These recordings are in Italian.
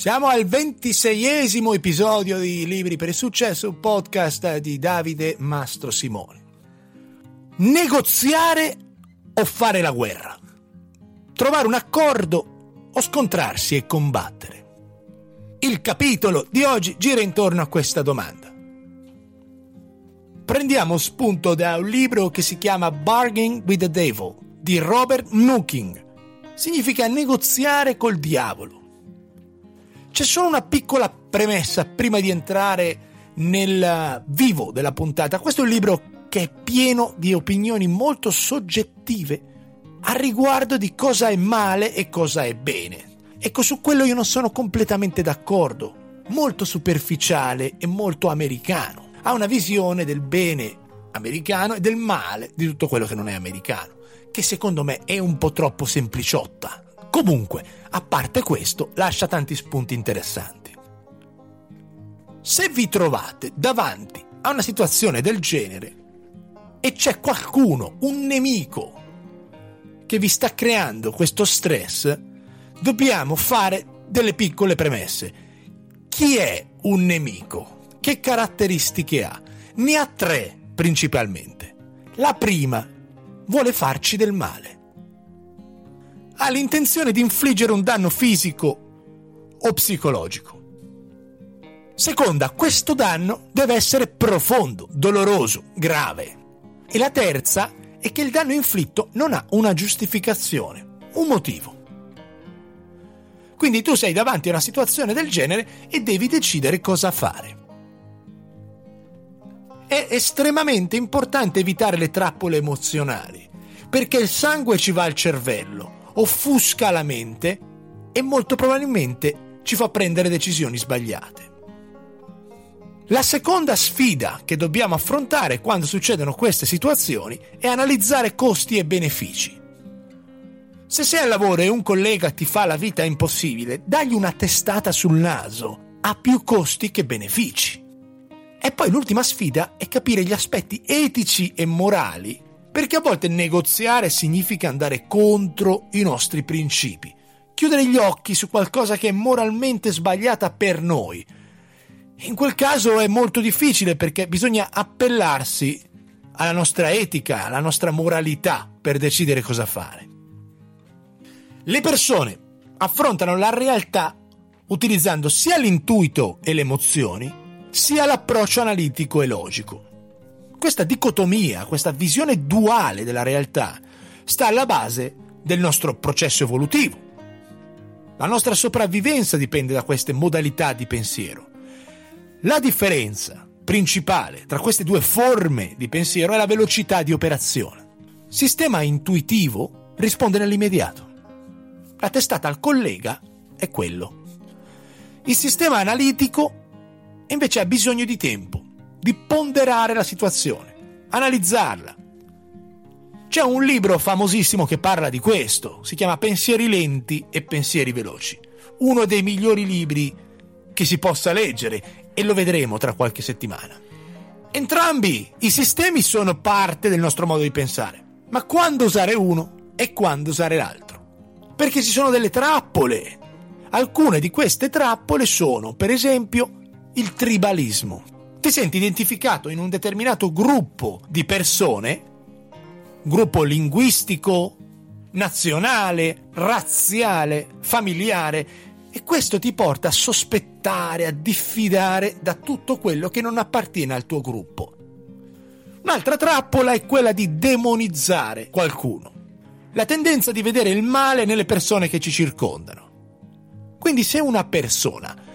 Siamo al ventiseiesimo episodio di Libri per il Successo, un podcast di Davide Mastro Simone. Negoziare o fare la guerra? Trovare un accordo o scontrarsi e combattere? Il capitolo di oggi gira intorno a questa domanda. Prendiamo spunto da un libro che si chiama Bargain with the Devil di Robert Nooking. Significa negoziare col diavolo c'è solo una piccola premessa prima di entrare nel vivo della puntata. Questo è un libro che è pieno di opinioni molto soggettive a riguardo di cosa è male e cosa è bene. Ecco, su quello io non sono completamente d'accordo. Molto superficiale e molto americano. Ha una visione del bene americano e del male di tutto quello che non è americano, che secondo me è un po' troppo sempliciotta. Comunque, a parte questo, lascia tanti spunti interessanti. Se vi trovate davanti a una situazione del genere e c'è qualcuno, un nemico, che vi sta creando questo stress, dobbiamo fare delle piccole premesse. Chi è un nemico? Che caratteristiche ha? Ne ha tre principalmente. La prima, vuole farci del male ha l'intenzione di infliggere un danno fisico o psicologico. Seconda, questo danno deve essere profondo, doloroso, grave. E la terza è che il danno inflitto non ha una giustificazione, un motivo. Quindi tu sei davanti a una situazione del genere e devi decidere cosa fare. È estremamente importante evitare le trappole emozionali, perché il sangue ci va al cervello offusca la mente e molto probabilmente ci fa prendere decisioni sbagliate. La seconda sfida che dobbiamo affrontare quando succedono queste situazioni è analizzare costi e benefici. Se sei al lavoro e un collega ti fa la vita impossibile, dagli una testata sul naso. Ha più costi che benefici. E poi l'ultima sfida è capire gli aspetti etici e morali perché a volte negoziare significa andare contro i nostri principi, chiudere gli occhi su qualcosa che è moralmente sbagliata per noi. In quel caso è molto difficile perché bisogna appellarsi alla nostra etica, alla nostra moralità per decidere cosa fare. Le persone affrontano la realtà utilizzando sia l'intuito e le emozioni, sia l'approccio analitico e logico. Questa dicotomia, questa visione duale della realtà sta alla base del nostro processo evolutivo. La nostra sopravvivenza dipende da queste modalità di pensiero. La differenza principale tra queste due forme di pensiero è la velocità di operazione. Il sistema intuitivo risponde nell'immediato. La testata al collega è quello. Il sistema analitico invece ha bisogno di tempo di ponderare la situazione, analizzarla. C'è un libro famosissimo che parla di questo, si chiama Pensieri lenti e pensieri veloci, uno dei migliori libri che si possa leggere e lo vedremo tra qualche settimana. Entrambi i sistemi sono parte del nostro modo di pensare, ma quando usare uno e quando usare l'altro. Perché ci sono delle trappole. Alcune di queste trappole sono, per esempio, il tribalismo ti senti identificato in un determinato gruppo di persone, gruppo linguistico, nazionale, razziale, familiare, e questo ti porta a sospettare, a diffidare da tutto quello che non appartiene al tuo gruppo. Un'altra trappola è quella di demonizzare qualcuno. La tendenza di vedere il male nelle persone che ci circondano. Quindi se una persona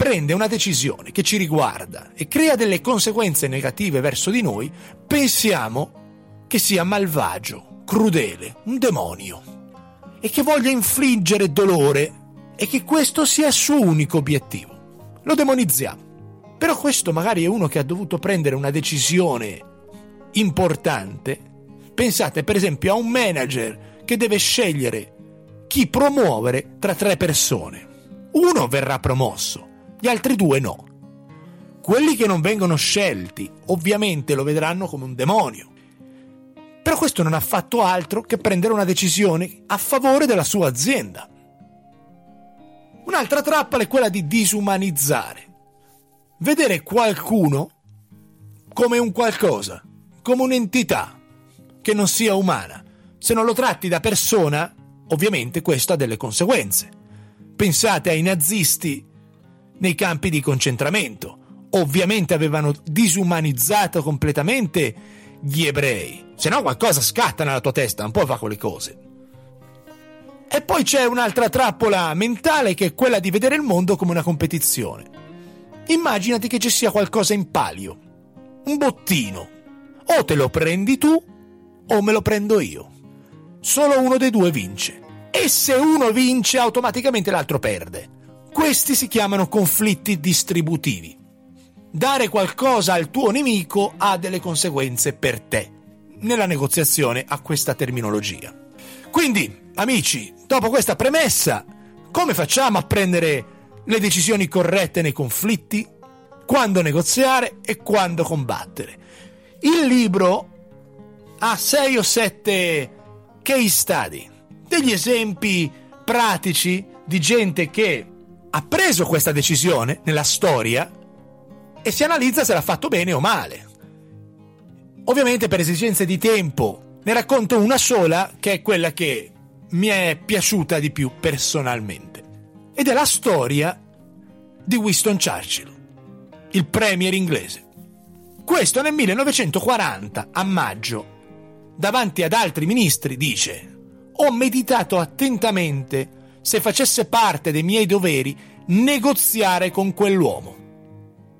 prende una decisione che ci riguarda e crea delle conseguenze negative verso di noi, pensiamo che sia malvagio, crudele, un demonio e che voglia infliggere dolore e che questo sia il suo unico obiettivo. Lo demonizziamo. Però questo magari è uno che ha dovuto prendere una decisione importante. Pensate per esempio a un manager che deve scegliere chi promuovere tra tre persone. Uno verrà promosso, gli altri due no. Quelli che non vengono scelti ovviamente lo vedranno come un demonio. Però questo non ha fatto altro che prendere una decisione a favore della sua azienda. Un'altra trappola è quella di disumanizzare. Vedere qualcuno come un qualcosa, come un'entità che non sia umana. Se non lo tratti da persona, ovviamente questo ha delle conseguenze. Pensate ai nazisti nei campi di concentramento. Ovviamente avevano disumanizzato completamente gli ebrei. Se no qualcosa scatta nella tua testa, non puoi fare quelle cose. E poi c'è un'altra trappola mentale che è quella di vedere il mondo come una competizione. Immaginati che ci sia qualcosa in palio, un bottino. O te lo prendi tu o me lo prendo io. Solo uno dei due vince. E se uno vince, automaticamente l'altro perde. Questi si chiamano conflitti distributivi. Dare qualcosa al tuo nemico ha delle conseguenze per te. Nella negoziazione ha questa terminologia. Quindi, amici, dopo questa premessa, come facciamo a prendere le decisioni corrette nei conflitti? Quando negoziare e quando combattere? Il libro ha sei o sette case study, degli esempi pratici di gente che ha preso questa decisione nella storia e si analizza se l'ha fatto bene o male. Ovviamente per esigenze di tempo ne racconto una sola che è quella che mi è piaciuta di più personalmente. Ed è la storia di Winston Churchill, il premier inglese. Questo nel 1940, a maggio, davanti ad altri ministri, dice Ho meditato attentamente se facesse parte dei miei doveri negoziare con quell'uomo.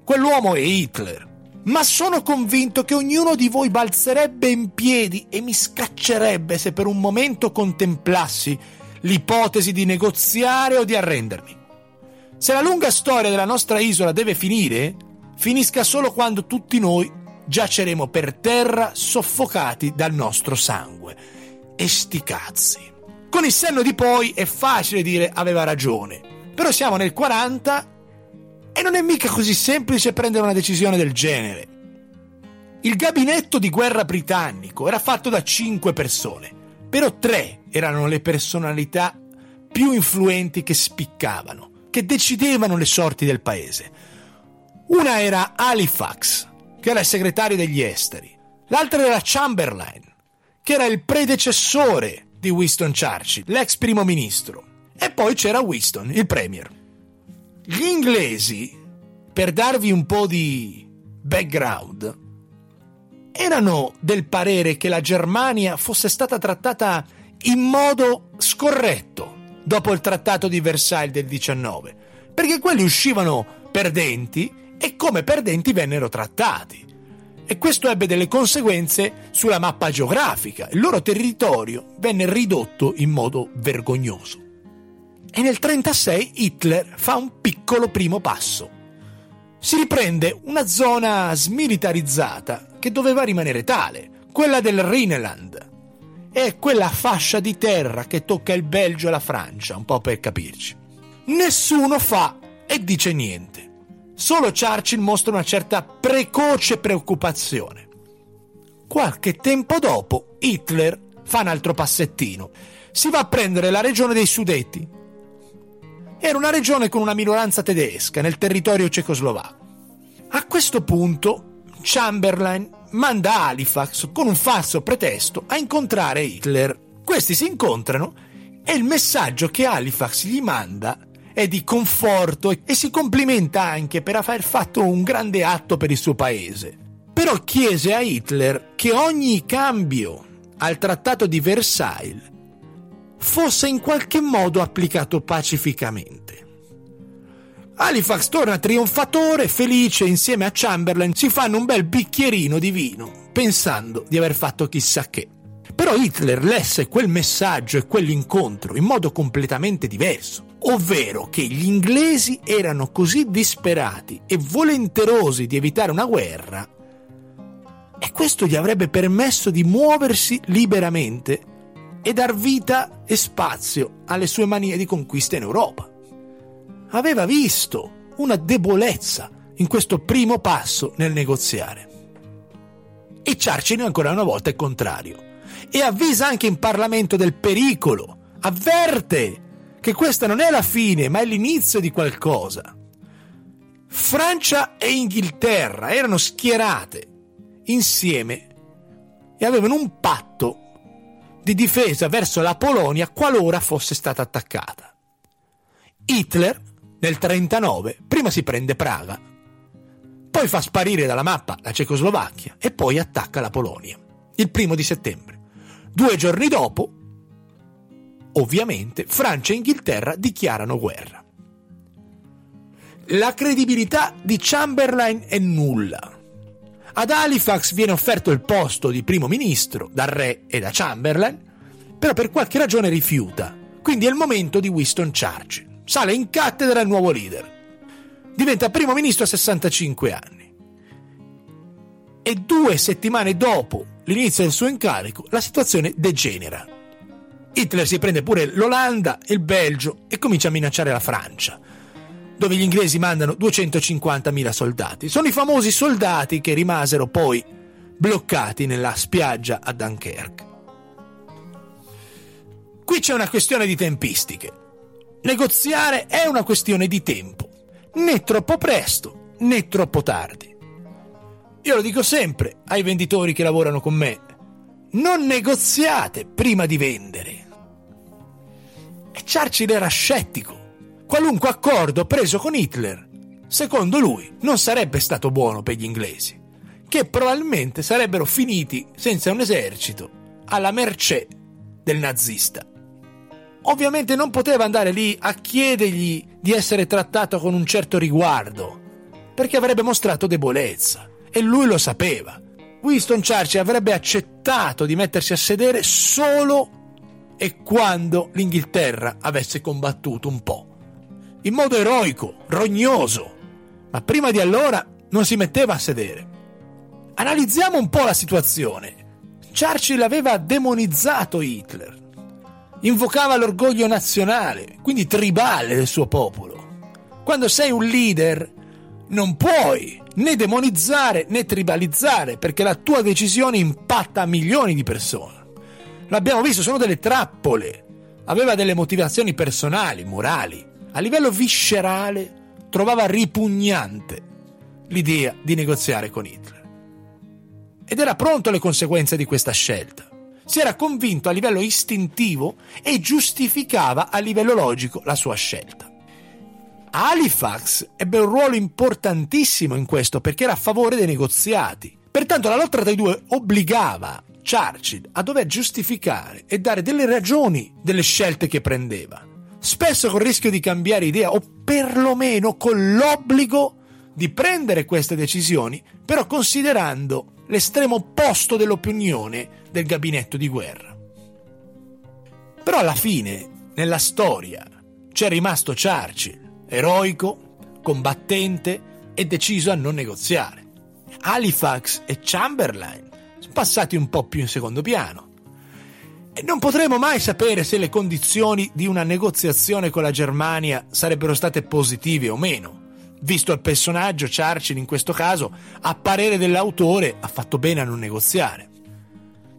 Quell'uomo è Hitler. Ma sono convinto che ognuno di voi balzerebbe in piedi e mi scaccerebbe se per un momento contemplassi l'ipotesi di negoziare o di arrendermi. Se la lunga storia della nostra isola deve finire, finisca solo quando tutti noi giaceremo per terra soffocati dal nostro sangue. E sti cazzi. Con il senno di poi è facile dire aveva ragione, però siamo nel 40 e non è mica così semplice prendere una decisione del genere. Il gabinetto di guerra britannico era fatto da cinque persone, però tre erano le personalità più influenti che spiccavano, che decidevano le sorti del paese. Una era Halifax, che era il segretario degli esteri. L'altro era Chamberlain, che era il predecessore di Winston Churchill, l'ex primo ministro. E poi c'era Winston, il premier. Gli inglesi, per darvi un po' di background, erano del parere che la Germania fosse stata trattata in modo scorretto dopo il trattato di Versailles del 19, perché quelli uscivano perdenti e come perdenti vennero trattati. E questo ebbe delle conseguenze sulla mappa geografica. Il loro territorio venne ridotto in modo vergognoso. E nel 1936 Hitler fa un piccolo primo passo. Si riprende una zona smilitarizzata che doveva rimanere tale, quella del Rhineland. È quella fascia di terra che tocca il Belgio e la Francia, un po' per capirci. Nessuno fa e dice niente. Solo Churchill mostra una certa precoce preoccupazione. Qualche tempo dopo, Hitler fa un altro passettino. Si va a prendere la regione dei Sudeti. Era una regione con una minoranza tedesca nel territorio cecoslovacco. A questo punto, Chamberlain manda Halifax con un falso pretesto a incontrare Hitler. Questi si incontrano e il messaggio che Halifax gli manda è di conforto e si complimenta anche per aver fatto un grande atto per il suo paese. Però chiese a Hitler che ogni cambio al trattato di Versailles fosse in qualche modo applicato pacificamente. Halifax torna trionfatore, felice, insieme a Chamberlain si fanno un bel bicchierino di vino, pensando di aver fatto chissà che. Però Hitler lesse quel messaggio e quell'incontro in modo completamente diverso ovvero che gli inglesi erano così disperati e volenterosi di evitare una guerra, e questo gli avrebbe permesso di muoversi liberamente e dar vita e spazio alle sue manie di conquista in Europa. Aveva visto una debolezza in questo primo passo nel negoziare. E Churchill ancora una volta è contrario e avvisa anche in Parlamento del pericolo, avverte che questa non è la fine, ma è l'inizio di qualcosa. Francia e Inghilterra erano schierate insieme e avevano un patto di difesa verso la Polonia qualora fosse stata attaccata. Hitler nel 1939 prima si prende Praga, poi fa sparire dalla mappa la Cecoslovacchia e poi attacca la Polonia il primo di settembre. Due giorni dopo, ovviamente, Francia e Inghilterra dichiarano guerra. La credibilità di Chamberlain è nulla. Ad Halifax viene offerto il posto di primo ministro dal re e da Chamberlain, però per qualche ragione rifiuta. Quindi è il momento di Winston Churchill. Sale in cattedra il nuovo leader. Diventa primo ministro a 65 anni. E due settimane dopo l'inizio del suo incarico, la situazione degenera. Hitler si prende pure l'Olanda e il Belgio e comincia a minacciare la Francia, dove gli inglesi mandano 250.000 soldati. Sono i famosi soldati che rimasero poi bloccati nella spiaggia a Dunkerque. Qui c'è una questione di tempistiche. Negoziare è una questione di tempo, né troppo presto né troppo tardi. Io lo dico sempre ai venditori che lavorano con me, non negoziate prima di vendere. E Churchill era scettico. Qualunque accordo preso con Hitler, secondo lui, non sarebbe stato buono per gli inglesi, che probabilmente sarebbero finiti senza un esercito, alla mercé del nazista. Ovviamente non poteva andare lì a chiedergli di essere trattato con un certo riguardo, perché avrebbe mostrato debolezza e lui lo sapeva. Winston Churchill avrebbe accettato di mettersi a sedere solo e quando l'Inghilterra avesse combattuto un po'. In modo eroico, rognoso, ma prima di allora non si metteva a sedere. Analizziamo un po' la situazione. Churchill aveva demonizzato Hitler, invocava l'orgoglio nazionale, quindi tribale del suo popolo. Quando sei un leader non puoi né demonizzare né tribalizzare perché la tua decisione impatta milioni di persone. L'abbiamo visto, sono delle trappole. Aveva delle motivazioni personali, morali. A livello viscerale trovava ripugnante l'idea di negoziare con Hitler. Ed era pronto alle conseguenze di questa scelta. Si era convinto a livello istintivo e giustificava a livello logico la sua scelta. Halifax ebbe un ruolo importantissimo in questo perché era a favore dei negoziati. Pertanto la lotta tra i due obbligava Churchill a dover giustificare e dare delle ragioni delle scelte che prendeva, spesso con il rischio di cambiare idea o perlomeno con l'obbligo di prendere queste decisioni, però considerando l'estremo opposto dell'opinione del gabinetto di guerra. Però alla fine, nella storia, c'è rimasto Churchill eroico, combattente e deciso a non negoziare. Halifax e Chamberlain sono passati un po' più in secondo piano. E non potremo mai sapere se le condizioni di una negoziazione con la Germania sarebbero state positive o meno. Visto il personaggio, Churchill in questo caso, a parere dell'autore, ha fatto bene a non negoziare.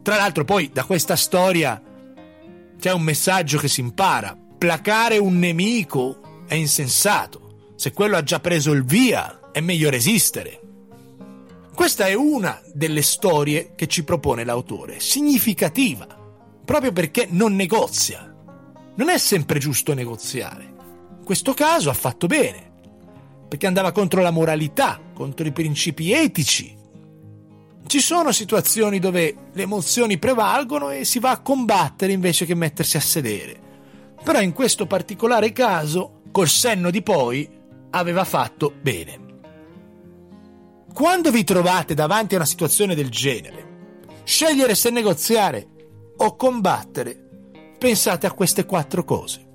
Tra l'altro poi da questa storia c'è un messaggio che si impara. Placare un nemico è insensato. Se quello ha già preso il via, è meglio resistere. Questa è una delle storie che ci propone l'autore, significativa, proprio perché non negozia. Non è sempre giusto negoziare. In questo caso ha fatto bene, perché andava contro la moralità, contro i principi etici. Ci sono situazioni dove le emozioni prevalgono e si va a combattere invece che mettersi a sedere. Però in questo particolare caso col senno di poi, aveva fatto bene. Quando vi trovate davanti a una situazione del genere, scegliere se negoziare o combattere, pensate a queste quattro cose.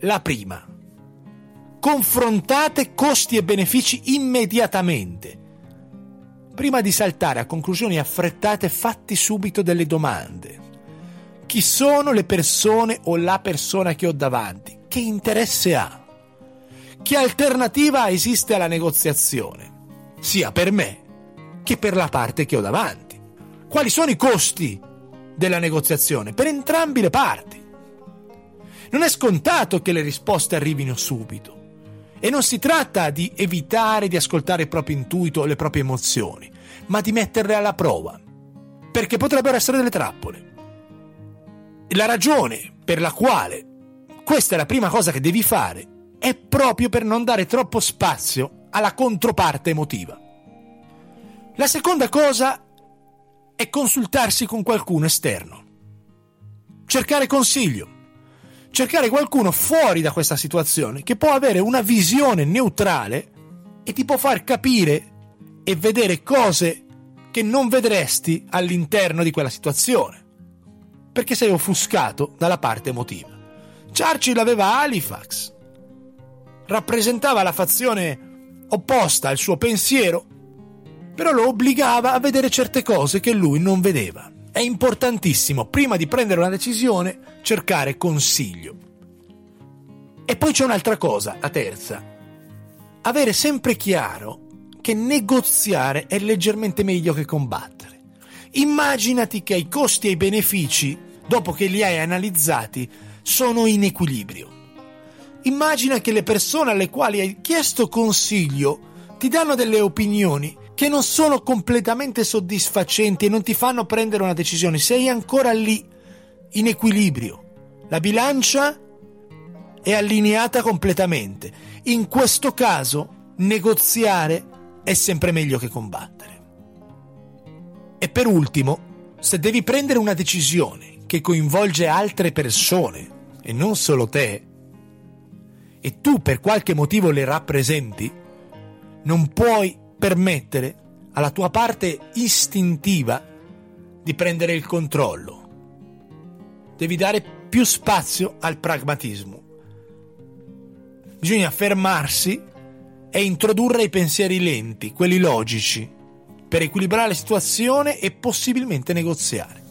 La prima, confrontate costi e benefici immediatamente. Prima di saltare a conclusioni affrettate, fatti subito delle domande. Chi sono le persone o la persona che ho davanti? Che interesse ha? Che alternativa esiste alla negoziazione, sia per me che per la parte che ho davanti? Quali sono i costi della negoziazione per entrambi le parti? Non è scontato che le risposte arrivino subito. E non si tratta di evitare di ascoltare il proprio intuito o le proprie emozioni, ma di metterle alla prova, perché potrebbero essere delle trappole. La ragione per la quale questa è la prima cosa che devi fare è proprio per non dare troppo spazio alla controparte emotiva. La seconda cosa è consultarsi con qualcuno esterno. Cercare consiglio. Cercare qualcuno fuori da questa situazione che può avere una visione neutrale e ti può far capire e vedere cose che non vedresti all'interno di quella situazione. Perché sei offuscato dalla parte emotiva. Churchill aveva Halifax. Rappresentava la fazione opposta al suo pensiero però lo obbligava a vedere certe cose che lui non vedeva. È importantissimo, prima di prendere una decisione, cercare consiglio. E poi c'è un'altra cosa, la terza. Avere sempre chiaro che negoziare è leggermente meglio che combattere. Immaginati che i costi e i benefici, dopo che li hai analizzati, sono in equilibrio. Immagina che le persone alle quali hai chiesto consiglio ti danno delle opinioni che non sono completamente soddisfacenti e non ti fanno prendere una decisione. Sei ancora lì, in equilibrio. La bilancia è allineata completamente. In questo caso, negoziare è sempre meglio che combattere. E per ultimo, se devi prendere una decisione che coinvolge altre persone e non solo te, e tu per qualche motivo le rappresenti, non puoi permettere alla tua parte istintiva di prendere il controllo. Devi dare più spazio al pragmatismo. Bisogna fermarsi e introdurre i pensieri lenti, quelli logici, per equilibrare la situazione e possibilmente negoziare.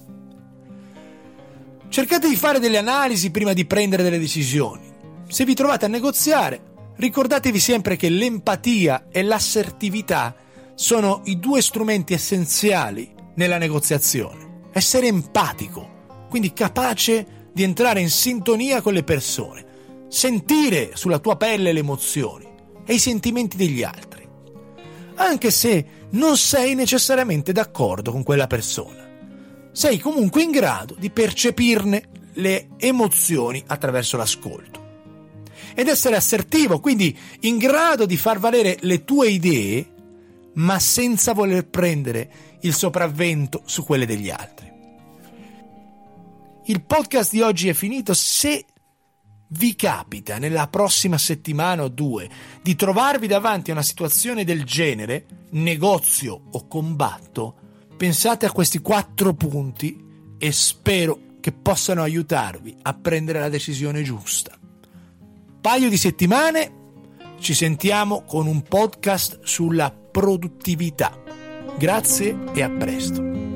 Cercate di fare delle analisi prima di prendere delle decisioni. Se vi trovate a negoziare, Ricordatevi sempre che l'empatia e l'assertività sono i due strumenti essenziali nella negoziazione. Essere empatico, quindi capace di entrare in sintonia con le persone, sentire sulla tua pelle le emozioni e i sentimenti degli altri, anche se non sei necessariamente d'accordo con quella persona. Sei comunque in grado di percepirne le emozioni attraverso l'ascolto ed essere assertivo, quindi in grado di far valere le tue idee, ma senza voler prendere il sopravvento su quelle degli altri. Il podcast di oggi è finito. Se vi capita nella prossima settimana o due di trovarvi davanti a una situazione del genere, negozio o combatto, pensate a questi quattro punti e spero che possano aiutarvi a prendere la decisione giusta paio di settimane ci sentiamo con un podcast sulla produttività. Grazie e a presto.